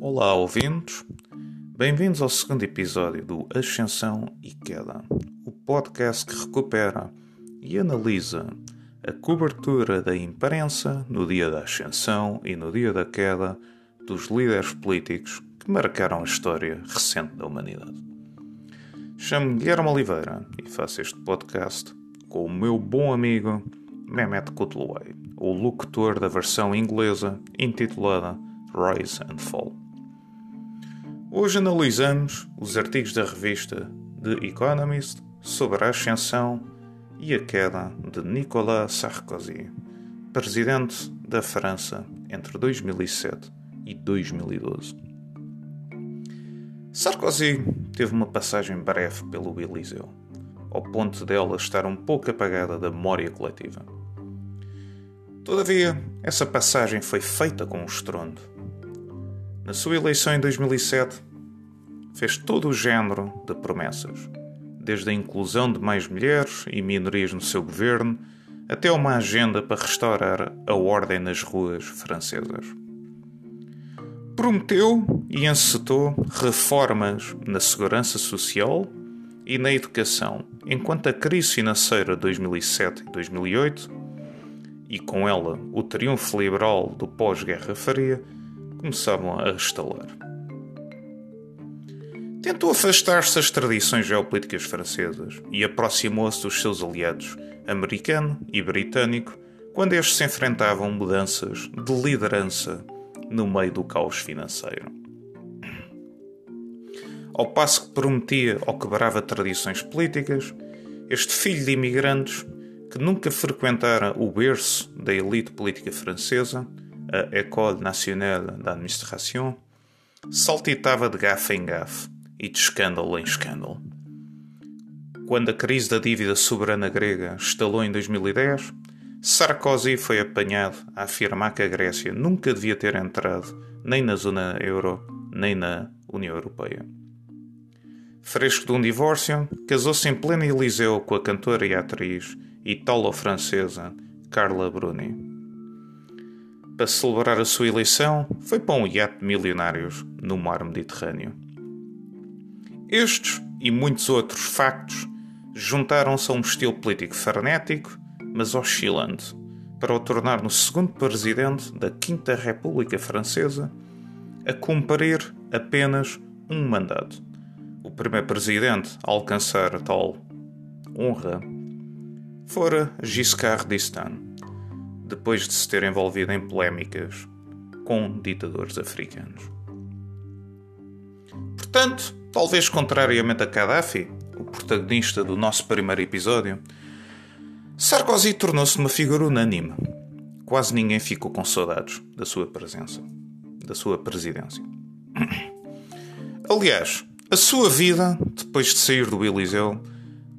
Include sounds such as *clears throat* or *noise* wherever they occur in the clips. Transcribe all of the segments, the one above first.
Olá, ouvintes. Bem-vindos ao segundo episódio do Ascensão e Queda, o podcast que recupera e analisa a cobertura da imprensa no dia da ascensão e no dia da queda dos líderes políticos que marcaram a história recente da humanidade. Chamo-me Guilherme Oliveira e faço este podcast com o meu bom amigo Mehmet Kutluay, o locutor da versão inglesa intitulada Rise and Fall. Hoje analisamos os artigos da revista The Economist sobre a ascensão e a queda de Nicolas Sarkozy, presidente da França entre 2007 e 2012. Sarkozy teve uma passagem breve pelo Eliseu, ao ponto dela estar um pouco apagada da memória coletiva. Todavia, essa passagem foi feita com um estrondo na sua eleição em 2007, fez todo o género de promessas, desde a inclusão de mais mulheres e minorias no seu governo até uma agenda para restaurar a ordem nas ruas francesas. Prometeu e encetou reformas na segurança social e na educação, enquanto a crise financeira de 2007 e 2008, e com ela o triunfo liberal do pós-Guerra Fria, começavam a restalar. Tentou afastar-se das tradições geopolíticas francesas e aproximou-se dos seus aliados americano e britânico quando estes se enfrentavam mudanças de liderança no meio do caos financeiro. Ao passo que prometia ou quebrava tradições políticas, este filho de imigrantes, que nunca frequentara o berço da elite política francesa, a École Nationale d'Administration, saltitava de gafe em gafe e de escândalo em escândalo. Quando a crise da dívida soberana grega estalou em 2010, Sarkozy foi apanhado a afirmar que a Grécia nunca devia ter entrado nem na zona euro nem na União Europeia. Fresco de um divórcio, casou-se em pleno Eliseu com a cantora e atriz italo-francesa Carla Bruni para celebrar a sua eleição, foi para um iate de milionários no mar Mediterrâneo. Estes e muitos outros factos juntaram-se a um estilo político frenético, mas oscilante, para o tornar no segundo presidente da Quinta República Francesa a cumprir apenas um mandato. O primeiro presidente a alcançar tal honra fora Giscard d'Estaing depois de se ter envolvido em polémicas com ditadores africanos. Portanto, talvez contrariamente a Gaddafi, o protagonista do nosso primeiro episódio, Sarkozy tornou-se uma figura unânime. Quase ninguém ficou com saudades da sua presença, da sua presidência. *clears throat* Aliás, a sua vida, depois de sair do Eliseu,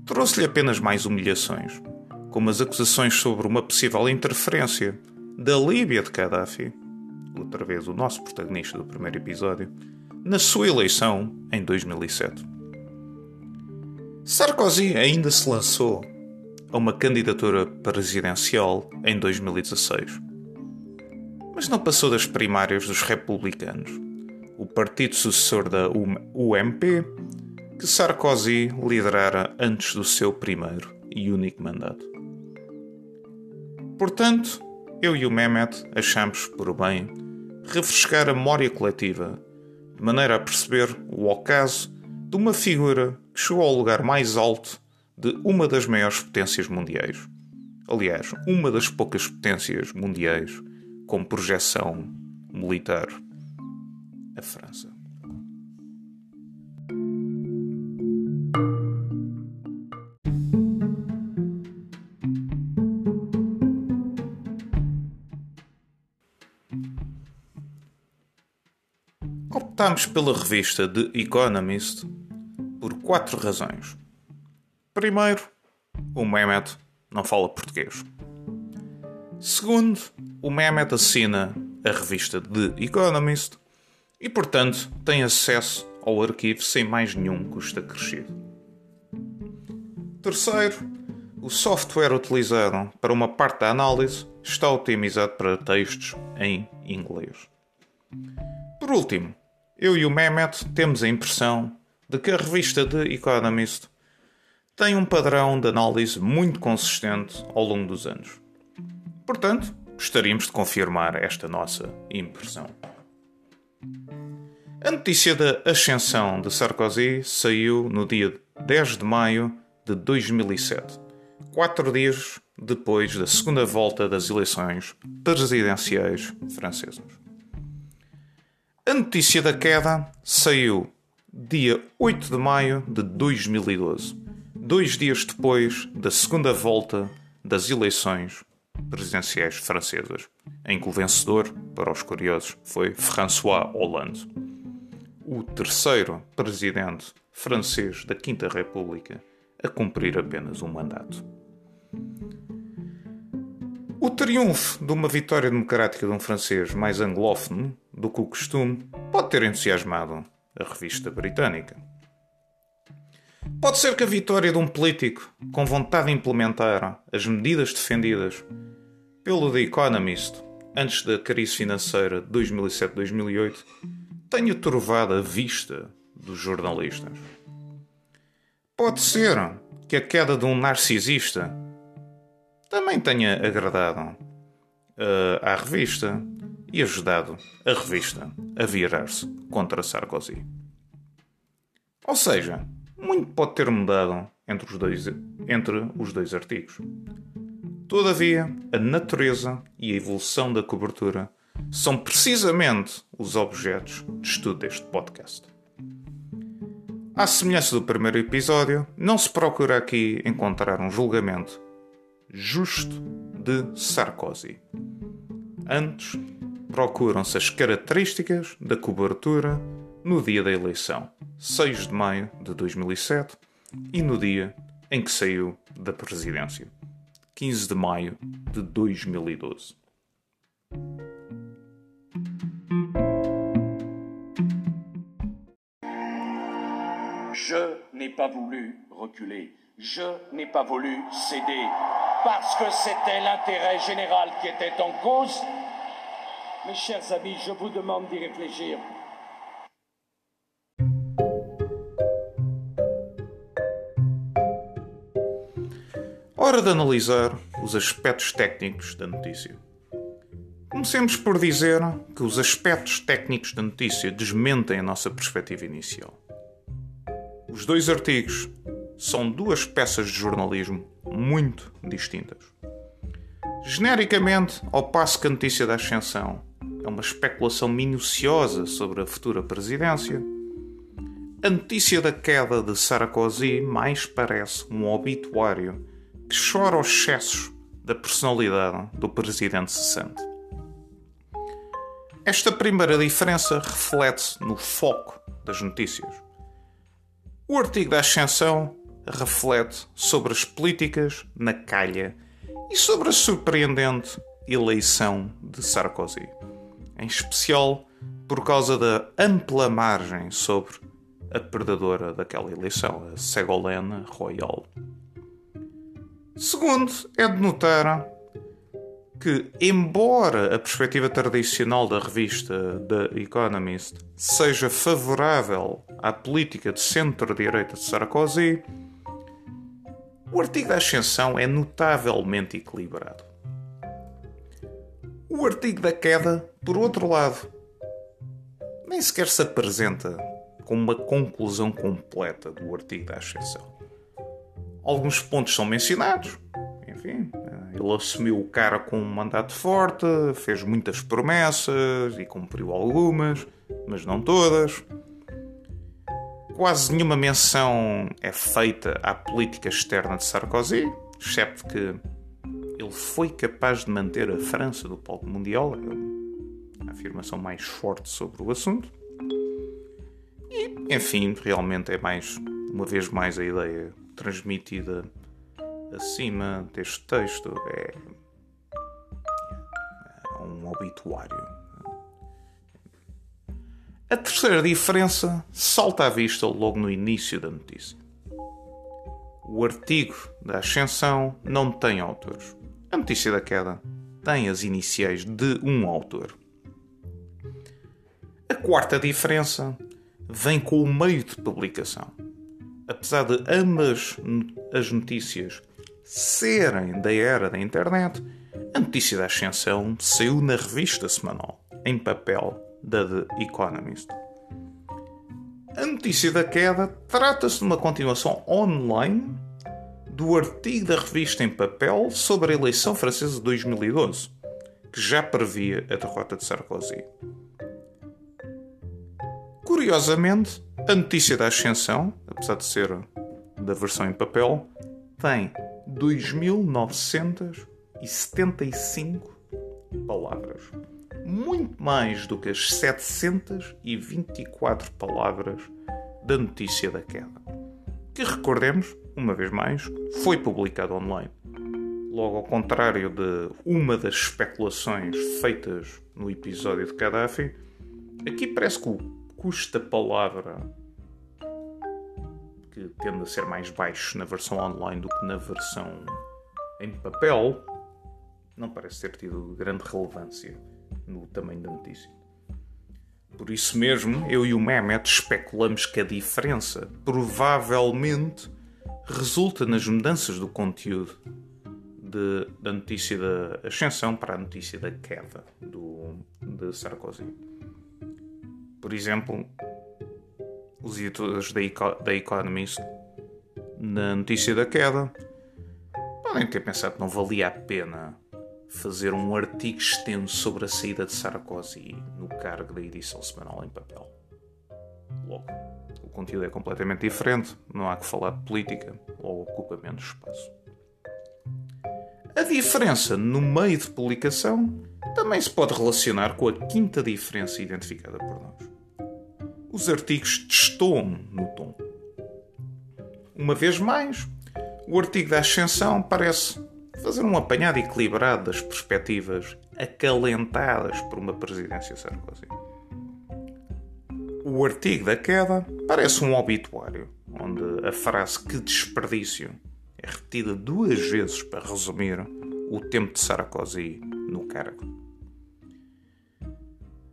trouxe-lhe apenas mais humilhações como as acusações sobre uma possível interferência da Líbia de Gaddafi, outra vez o nosso protagonista do primeiro episódio, na sua eleição em 2007. Sarkozy ainda se lançou a uma candidatura presidencial em 2016, mas não passou das primárias dos republicanos, o partido sucessor da UMP, que Sarkozy liderara antes do seu primeiro e único mandato. Portanto, eu e o Mehmet achamos por bem refrescar a memória coletiva, de maneira a perceber o ocaso de uma figura que chegou ao lugar mais alto de uma das maiores potências mundiais. Aliás, uma das poucas potências mundiais com projeção militar, a França. Optámos pela revista The Economist por quatro razões. Primeiro, o Mehmet não fala português. Segundo, o Mehmet assina a revista The Economist e, portanto, tem acesso ao arquivo sem mais nenhum custo acrescido. Terceiro, o software utilizado para uma parte da análise está otimizado para textos em inglês. Por último, eu e o Mehmet temos a impressão de que a revista The Economist tem um padrão de análise muito consistente ao longo dos anos. Portanto, gostaríamos de confirmar esta nossa impressão. A notícia da ascensão de Sarkozy saiu no dia 10 de maio de 2007, quatro dias depois da segunda volta das eleições presidenciais francesas. A notícia da queda saiu dia 8 de maio de 2012, dois dias depois da segunda volta das eleições presidenciais francesas, em que o vencedor, para os curiosos, foi François Hollande, o terceiro presidente francês da Quinta República a cumprir apenas um mandato. O triunfo de uma vitória democrática de um francês mais anglófono do que o costume pode ter entusiasmado a revista britânica. Pode ser que a vitória de um político com vontade de implementar as medidas defendidas pelo The Economist antes da crise financeira de 2007-2008 tenha turvado a vista dos jornalistas. Pode ser que a queda de um narcisista também tenha agradado uh, à revista e ajudado a revista a virar-se contra Sarkozy. Ou seja, muito pode ter mudado entre os dois, entre os dois artigos. Todavia, a natureza e a evolução da cobertura são precisamente os objetos de estudo deste podcast. À semelhança do primeiro episódio, não se procura aqui encontrar um julgamento justo de Sarkozy. Antes, procuram-se as características da cobertura no dia da eleição, 6 de maio de 2007, e no dia em que saiu da presidência, 15 de maio de 2012. Je n'ai pas voulu reculer. Je n'ai pas voulu céder. Parce que c'était l'intérêt général qui était en cause. Mes chers amis, je vous demande d'y réfléchir. Hora de analisar os aspectos técnicos da notícia. Comecemos por dizer que os aspectos técnicos da notícia desmentem a nossa perspectiva inicial. Os dois artigos são duas peças de jornalismo muito distintas. Genericamente, ao passo que a notícia da ascensão é uma especulação minuciosa sobre a futura presidência, a notícia da queda de Sarkozy mais parece um obituário que chora os excessos da personalidade do presidente cessante. Esta primeira diferença reflete-se no foco das notícias. O artigo da Ascensão reflete sobre as políticas na calha e sobre a surpreendente eleição de Sarkozy, em especial por causa da ampla margem sobre a perdedora daquela eleição, a Ségolène Royal. Segundo, é de notar que, embora a perspectiva tradicional da revista The Economist seja favorável à política de centro-direita de Sarkozy, o artigo da Ascensão é notavelmente equilibrado. O artigo da queda, por outro lado, nem sequer se apresenta como uma conclusão completa do artigo da Ascensão. Alguns pontos são mencionados, enfim, ele assumiu o cara com um mandato forte, fez muitas promessas e cumpriu algumas, mas não todas. Quase nenhuma menção é feita à política externa de Sarkozy, excepto que ele foi capaz de manter a França do palco mundial, é a afirmação mais forte sobre o assunto. E, enfim, realmente é mais, uma vez mais, a ideia transmitida acima deste texto é, é um obituário. A terceira diferença salta à vista logo no início da notícia. O artigo da Ascensão não tem autores. A notícia da queda tem as iniciais de um autor. A quarta diferença vem com o meio de publicação. Apesar de ambas as notícias serem da era da internet, a notícia da ascensão saiu na revista semanal, em papel, da The Economist. A notícia da queda trata-se de uma continuação online do artigo da revista em papel sobre a eleição francesa de 2012, que já previa a derrota de Sarkozy. Curiosamente, a notícia da ascensão, apesar de ser da versão em papel, tem 2.975 palavras. Muito mais do que as 724 palavras da notícia da queda. Que recordemos, uma vez mais, foi publicado online. Logo ao contrário de uma das especulações feitas no episódio de Gaddafi, aqui parece que o custa palavra que tende a ser mais baixo na versão online do que na versão em papel, não parece ter tido grande relevância no tamanho da notícia. Por isso mesmo, eu e o Mehmet especulamos que a diferença provavelmente resulta nas mudanças do conteúdo de, da notícia da ascensão para a notícia da queda do, de Sarkozy. Por exemplo, os editores da, Eco da Economist, na notícia da queda, podem ter pensado que não valia a pena fazer um artigo extenso sobre a saída de Sarkozy no cargo da edição semanal em papel. Logo, o conteúdo é completamente diferente, não há que falar de política, logo ocupa menos espaço. A diferença no meio de publicação também se pode relacionar com a quinta diferença identificada por nós. Os artigos destoam no tom. Uma vez mais, o artigo da Ascensão parece fazer um apanhado equilibrado das perspectivas acalentadas por uma presidência Sarkozy. O artigo da queda parece um obituário, onde a frase que desperdício é repetida duas vezes para resumir o tempo de Sarkozy no cargo.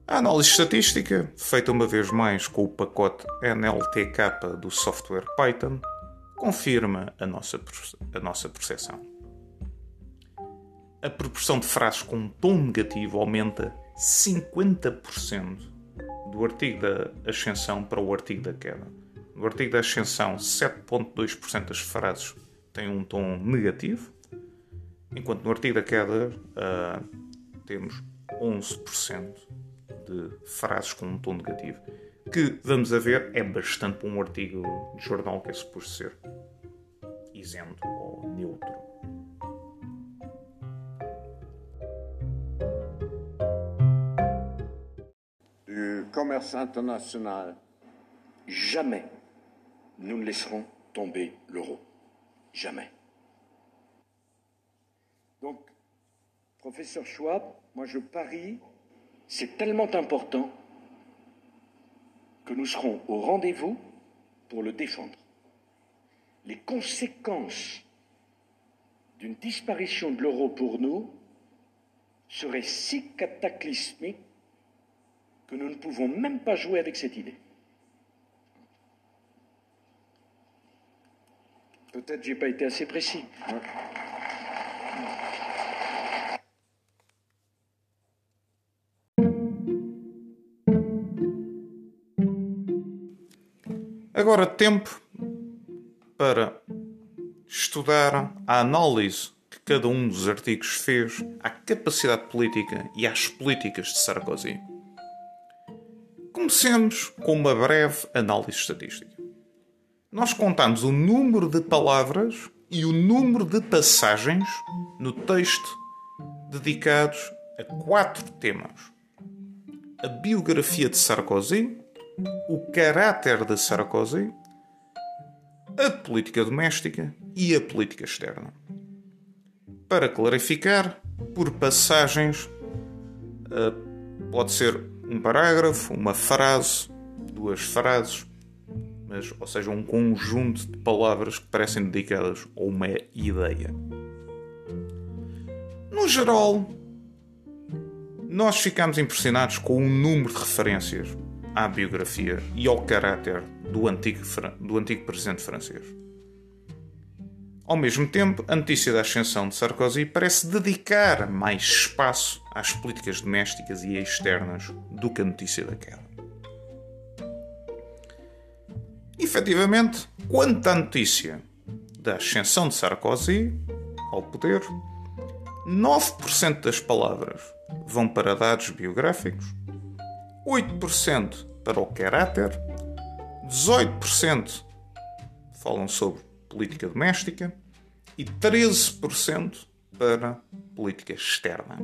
A análise estatística, feita uma vez mais com o pacote NLTK do software Python, confirma a nossa, a nossa percepção. A proporção de frases com um tom negativo aumenta 50% do artigo da ascensão para o artigo da queda. No artigo da ascensão, 7,2% das frases têm um tom negativo, enquanto no artigo da queda uh, temos 11% de frases com um tom negativo. Que, vamos a ver, é bastante para um artigo de jornal que é suposto ser isento ou neutro. Commerce international, jamais nous ne laisserons tomber l'euro. Jamais. Donc, professeur Schwab, moi je parie, c'est tellement important que nous serons au rendez-vous pour le défendre. Les conséquences d'une disparition de l'euro pour nous seraient si cataclysmiques que nous ne pouvons même pas jouer avec cette idée. Peut-être j'ai pas été assez précis. hein. Agora, tempo para estudar a análise que cada um dos artigos fez à capacidade política e às políticas de Sarkozy. Comecemos com uma breve análise estatística. Nós contamos o número de palavras e o número de passagens no texto dedicados a quatro temas: a biografia de Sarkozy, o caráter de Sarkozy, a política doméstica e a política externa. Para clarificar, por passagens, eh, pode ser um parágrafo, uma frase, duas frases, mas, ou seja, um conjunto de palavras que parecem dedicadas a uma ideia. No geral, nós ficamos impressionados com o número de referências à biografia e ao caráter do antigo, do antigo presidente francês. Ao mesmo tempo, a notícia da ascensão de Sarkozy parece dedicar mais espaço às políticas domésticas e externas do que a notícia da queda. Efetivamente, quanto à notícia da ascensão de Sarkozy ao poder, 9% das palavras vão para dados biográficos, 8% para o caráter, 18% falam sobre política doméstica e 13% para política externa.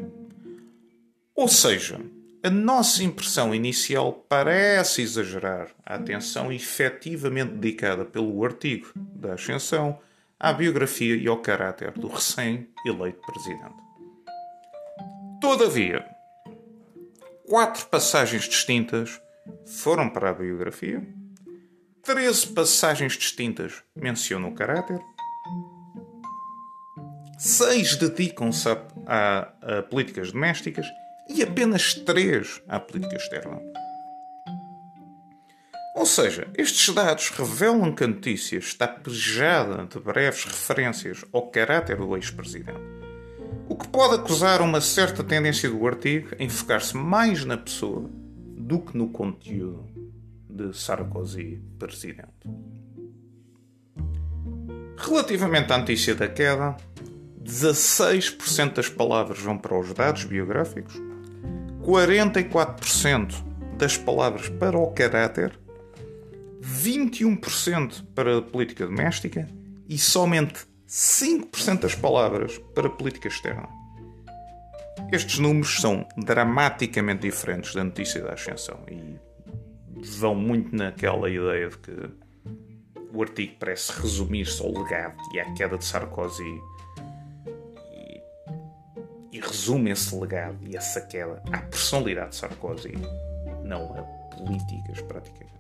Ou seja, a nossa impressão inicial parece exagerar a atenção efetivamente dedicada pelo artigo da Ascensão à biografia e ao caráter do recém-eleito presidente. Todavia, quatro passagens distintas foram para a biografia 13 passagens distintas mencionam o caráter, 6 dedicam-se a, a, a, políticas domésticas e apenas 3 à política externa. Ou seja, estes dados revelam que a notícia está pejada de breves referências ao caráter do ex-presidente, o que pode acusar uma certa tendência do artigo em focar-se mais na pessoa do que no conteúdo de Sarkozy presidente. Relativamente à notícia da queda, 16% das palavras vão para os dados biográficos, 44% das palavras para o caráter, 21% para a política doméstica e somente 5% das palavras para a política externa. Estes números são dramaticamente diferentes da notícia da ascensão e vão muito naquela ideia de que o artigo parece resumir-se ao legado e à queda de Sarkozy e, resume esse legado e essa queda à personalidade de Sarkozy, não a políticas praticamente.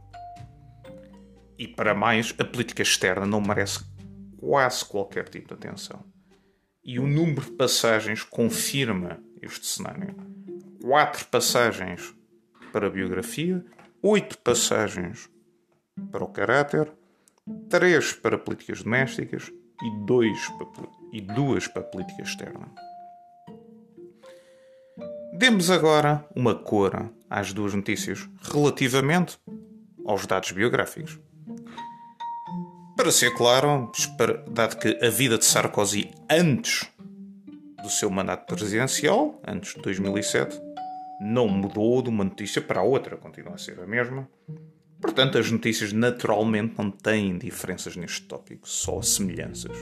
E para mais, a política externa não merece quase qualquer tipo de atenção. E o número de passagens confirma este cenário. Quatro passagens para a biografia oito passagens para o caráter, três para políticas domésticas e, dois para, e duas para política externa. Demos agora uma cor às duas notícias relativamente aos dados biográficos. Para ser claro, dado que a vida de Sarkozy antes do seu mandato presidencial, antes de 2007, não mudou de uma notícia para a outra, continua a ser a mesma. Portanto, as notícias naturalmente não têm diferenças neste tópico, só semelhanças.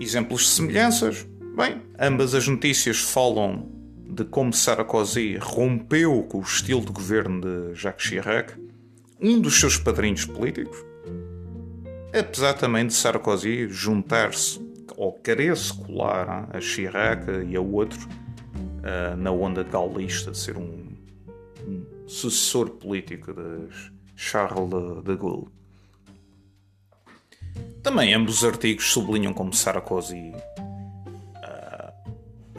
Exemplos de semelhanças? Bem, ambas as notícias falam de como Sarkozy rompeu com o estilo de governo de Jacques Chirac, um dos seus padrinhos políticos, apesar também de Sarkozy juntar-se ou querer se colar a Chirac e a outro uh, na onda gaulista de ser um, um sucessor político de Charles de Gaulle. Também ambos os artigos sublinham como Sarkozy uh,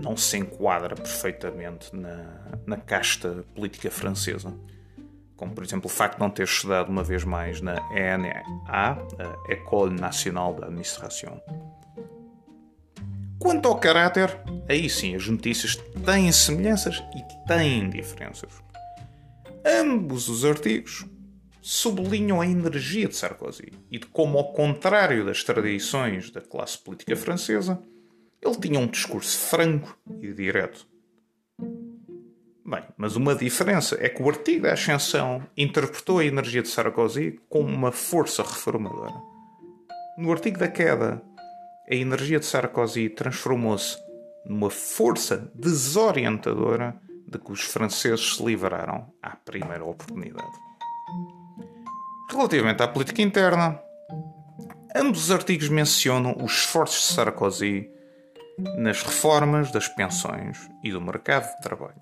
não se enquadra perfeitamente na, na casta política francesa. Como, por exemplo, o facto de não ter estudado uma vez mais na ENA, a École Nationale d'Administration Quanto ao caráter, aí sim as notícias têm semelhanças e têm diferenças. Ambos os artigos sublinham a energia de Sarkozy e de como, ao contrário das tradições da classe política francesa, ele tinha um discurso franco e direto. Bem, mas uma diferença é que o artigo da Ascensão interpretou a energia de Sarkozy como uma força reformadora. No artigo da queda, a energia de Sarkozy transformou-se numa força desorientadora de que os franceses se livraram à primeira oportunidade. Relativamente à política interna, ambos os artigos mencionam os esforços de Sarkozy nas reformas das pensões e do mercado de trabalho,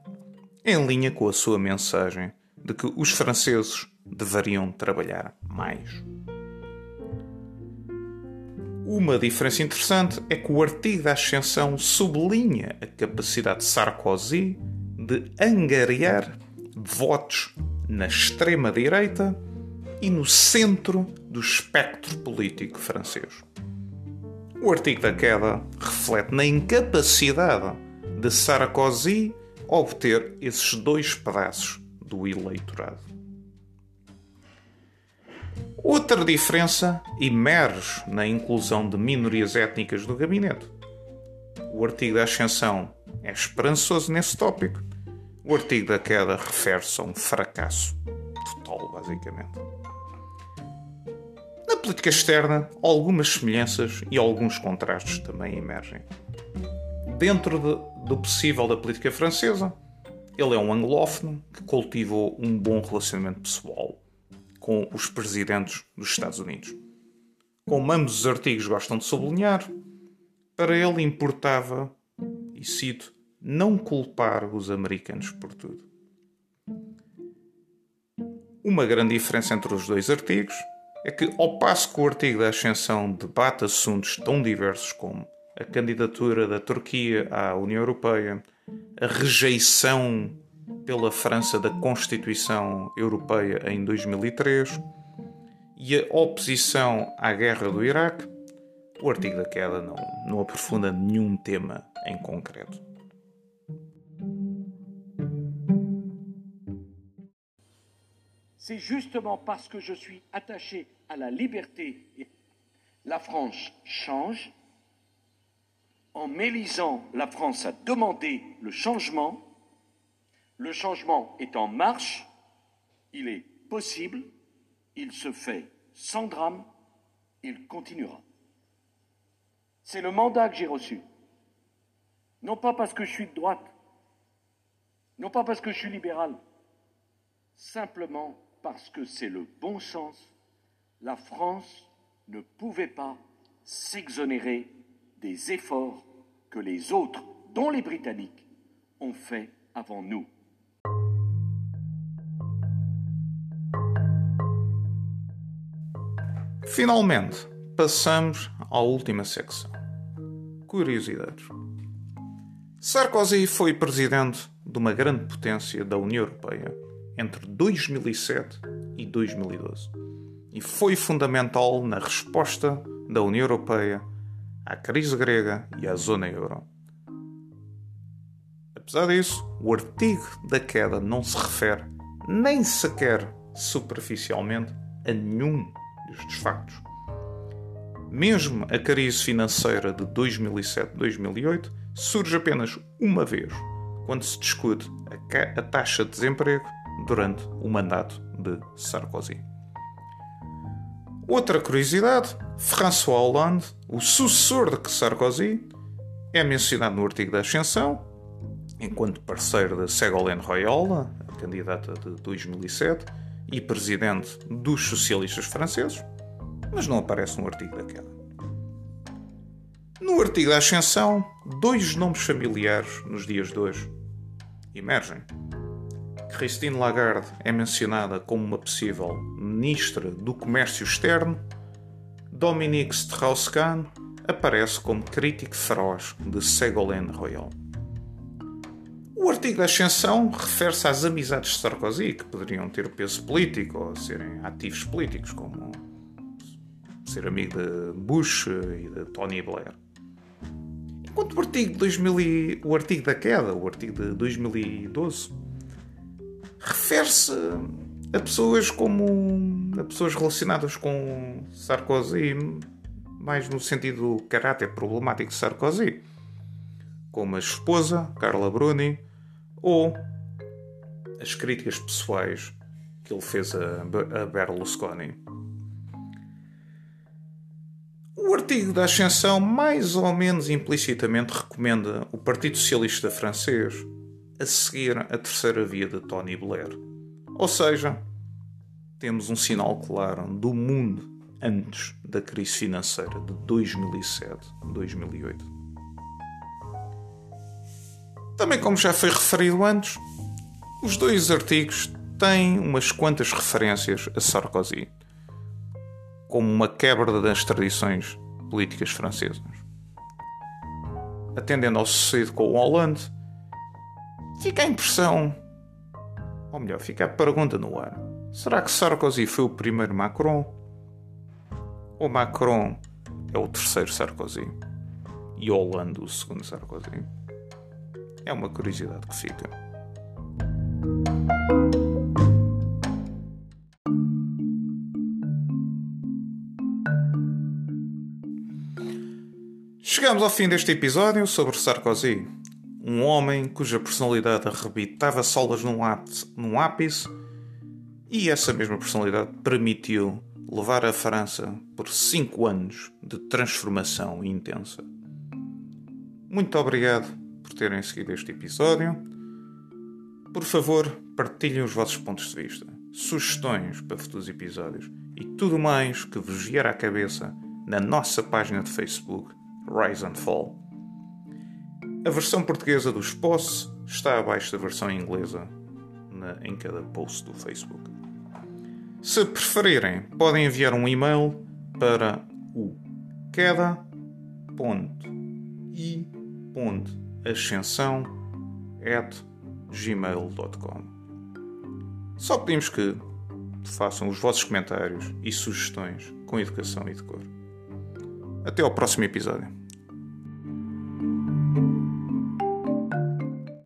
em linha com a sua mensagem de que os franceses deveriam trabalhar mais. Uma diferença interessante é que o artigo da Ascensão sublinha a capacidade de Sarkozy de angariar votos na extrema-direita e no centro do espectro político francês. O artigo da queda reflete na incapacidade de Sarkozy obter esses dois pedaços do eleitorado. Outra diferença emerge na inclusão de minorias étnicas no gabinete. O artigo da Ascensão é esperançoso nesse tópico. O artigo da queda refere-se a um fracasso total, basicamente. Na política externa, algumas semelhanças e alguns contrastes também emergem. Dentro de, do possível da política francesa, ele é um anglófono que cultivou um bom relacionamento pessoal com os presidentes dos Estados Unidos. Como ambos os artigos gostam de sublinhar, para ele importava, e cito, não culpar os americanos por tudo. Uma grande diferença entre os dois artigos é que, ao passo que o artigo da Ascensão debate assuntos tão diversos como a candidatura da Turquia à União Europeia, a rejeição pela França da Constituição Europeia em 2003 e a oposição à guerra do Iraque, o artigo da queda não, não aprofunda nenhum tema em concreto. C'est justement parce que je suis attaché à la liberté. La France change. En m'élisant, la France a demandé le changement. Le changement est en marche, il est possible, il se fait sans drame, il continuera. C'est le mandat que j'ai reçu. Non pas parce que je suis de droite, non pas parce que je suis libéral, simplement parce que c'est le bon sens. La France ne pouvait pas s'exonérer des efforts que les autres, dont les Britanniques, ont fait avant nous. Finalmente, passamos à última secção. Curiosidades. Sarkozy foi presidente de uma grande potência da União Europeia entre 2007 e 2012 e foi fundamental na resposta da União Europeia à crise grega e à zona euro. Apesar disso, o artigo da queda não se refere nem sequer superficialmente a nenhum destes factos. Mesmo a crise financeira de 2007-2008 surge apenas uma vez, quando se discute a, taxa de desemprego durante o mandato de Sarkozy. Outra curiosidade: François Hollande, o sucessor de Sarkozy, é mencionado no artigo da Ascensão, enquanto parceiro de Ségolène Royal, a candidata de 2007, e presidente dos socialistas franceses, mas não aparece no artigo da queda. No artigo da Ascensão, dois nomes familiares nos dias de hoje emergem. Christine Lagarde é mencionada como uma possível ministra do Comércio Externo. Dominique Strauss-Kahn aparece como crítico feroz de Ségolène Royal. O artigo da Ascensão refere-se às amizades de Sarkozy, que poderiam ter peso político ou serem ativos políticos, como ser amigo de Bush e de Tony Blair. Enquanto o artigo, 2000 e, o artigo da queda, o artigo de 2012, refere-se a pessoas como a pessoas relacionadas com Sarkozy, mais no sentido do caráter problemático de Sarkozy, como a esposa, Carla Bruni, ou as críticas pessoais que ele fez a, a Berlusconi. O artigo da Ascensão, mais ou menos implicitamente, recomenda o Partido Socialista Francês a seguir a terceira via de Tony Blair. Ou seja, temos um sinal claro do mundo antes da crise financeira de 2007-2008. Também, como já foi referido antes, os dois artigos tem umas quantas referências a Sarkozy, como uma quebra das tradições políticas francesas. Atendendo ao sucedido com o Hollande, fica a impressão, ou melhor, fica a pergunta no ar: será que Sarkozy foi o primeiro Macron? Ou Macron é o terceiro Sarkozy? E Hollande o segundo Sarkozy? É uma curiosidade que fica. Chegamos ao fim deste episódio sobre Sarkozy, um homem cuja personalidade arrebitava solas num, num ápice e essa mesma personalidade permitiu levar a França por cinco anos de transformação intensa. Muito obrigado por terem seguido este episódio. Por favor, partilhem os vossos pontos de vista, sugestões para futuros episódios e tudo mais que vos vier à cabeça na nossa página de Facebook Rise and Fall. A versão portuguesa dos posts está abaixo da versão inglesa na, em cada post do Facebook. Se preferirem, podem enviar um e-mail para o queda.i.ascensão.gmail.com Só pedimos que façam os vossos comentários e sugestões com educação e decoro. Até ao próximo episódio.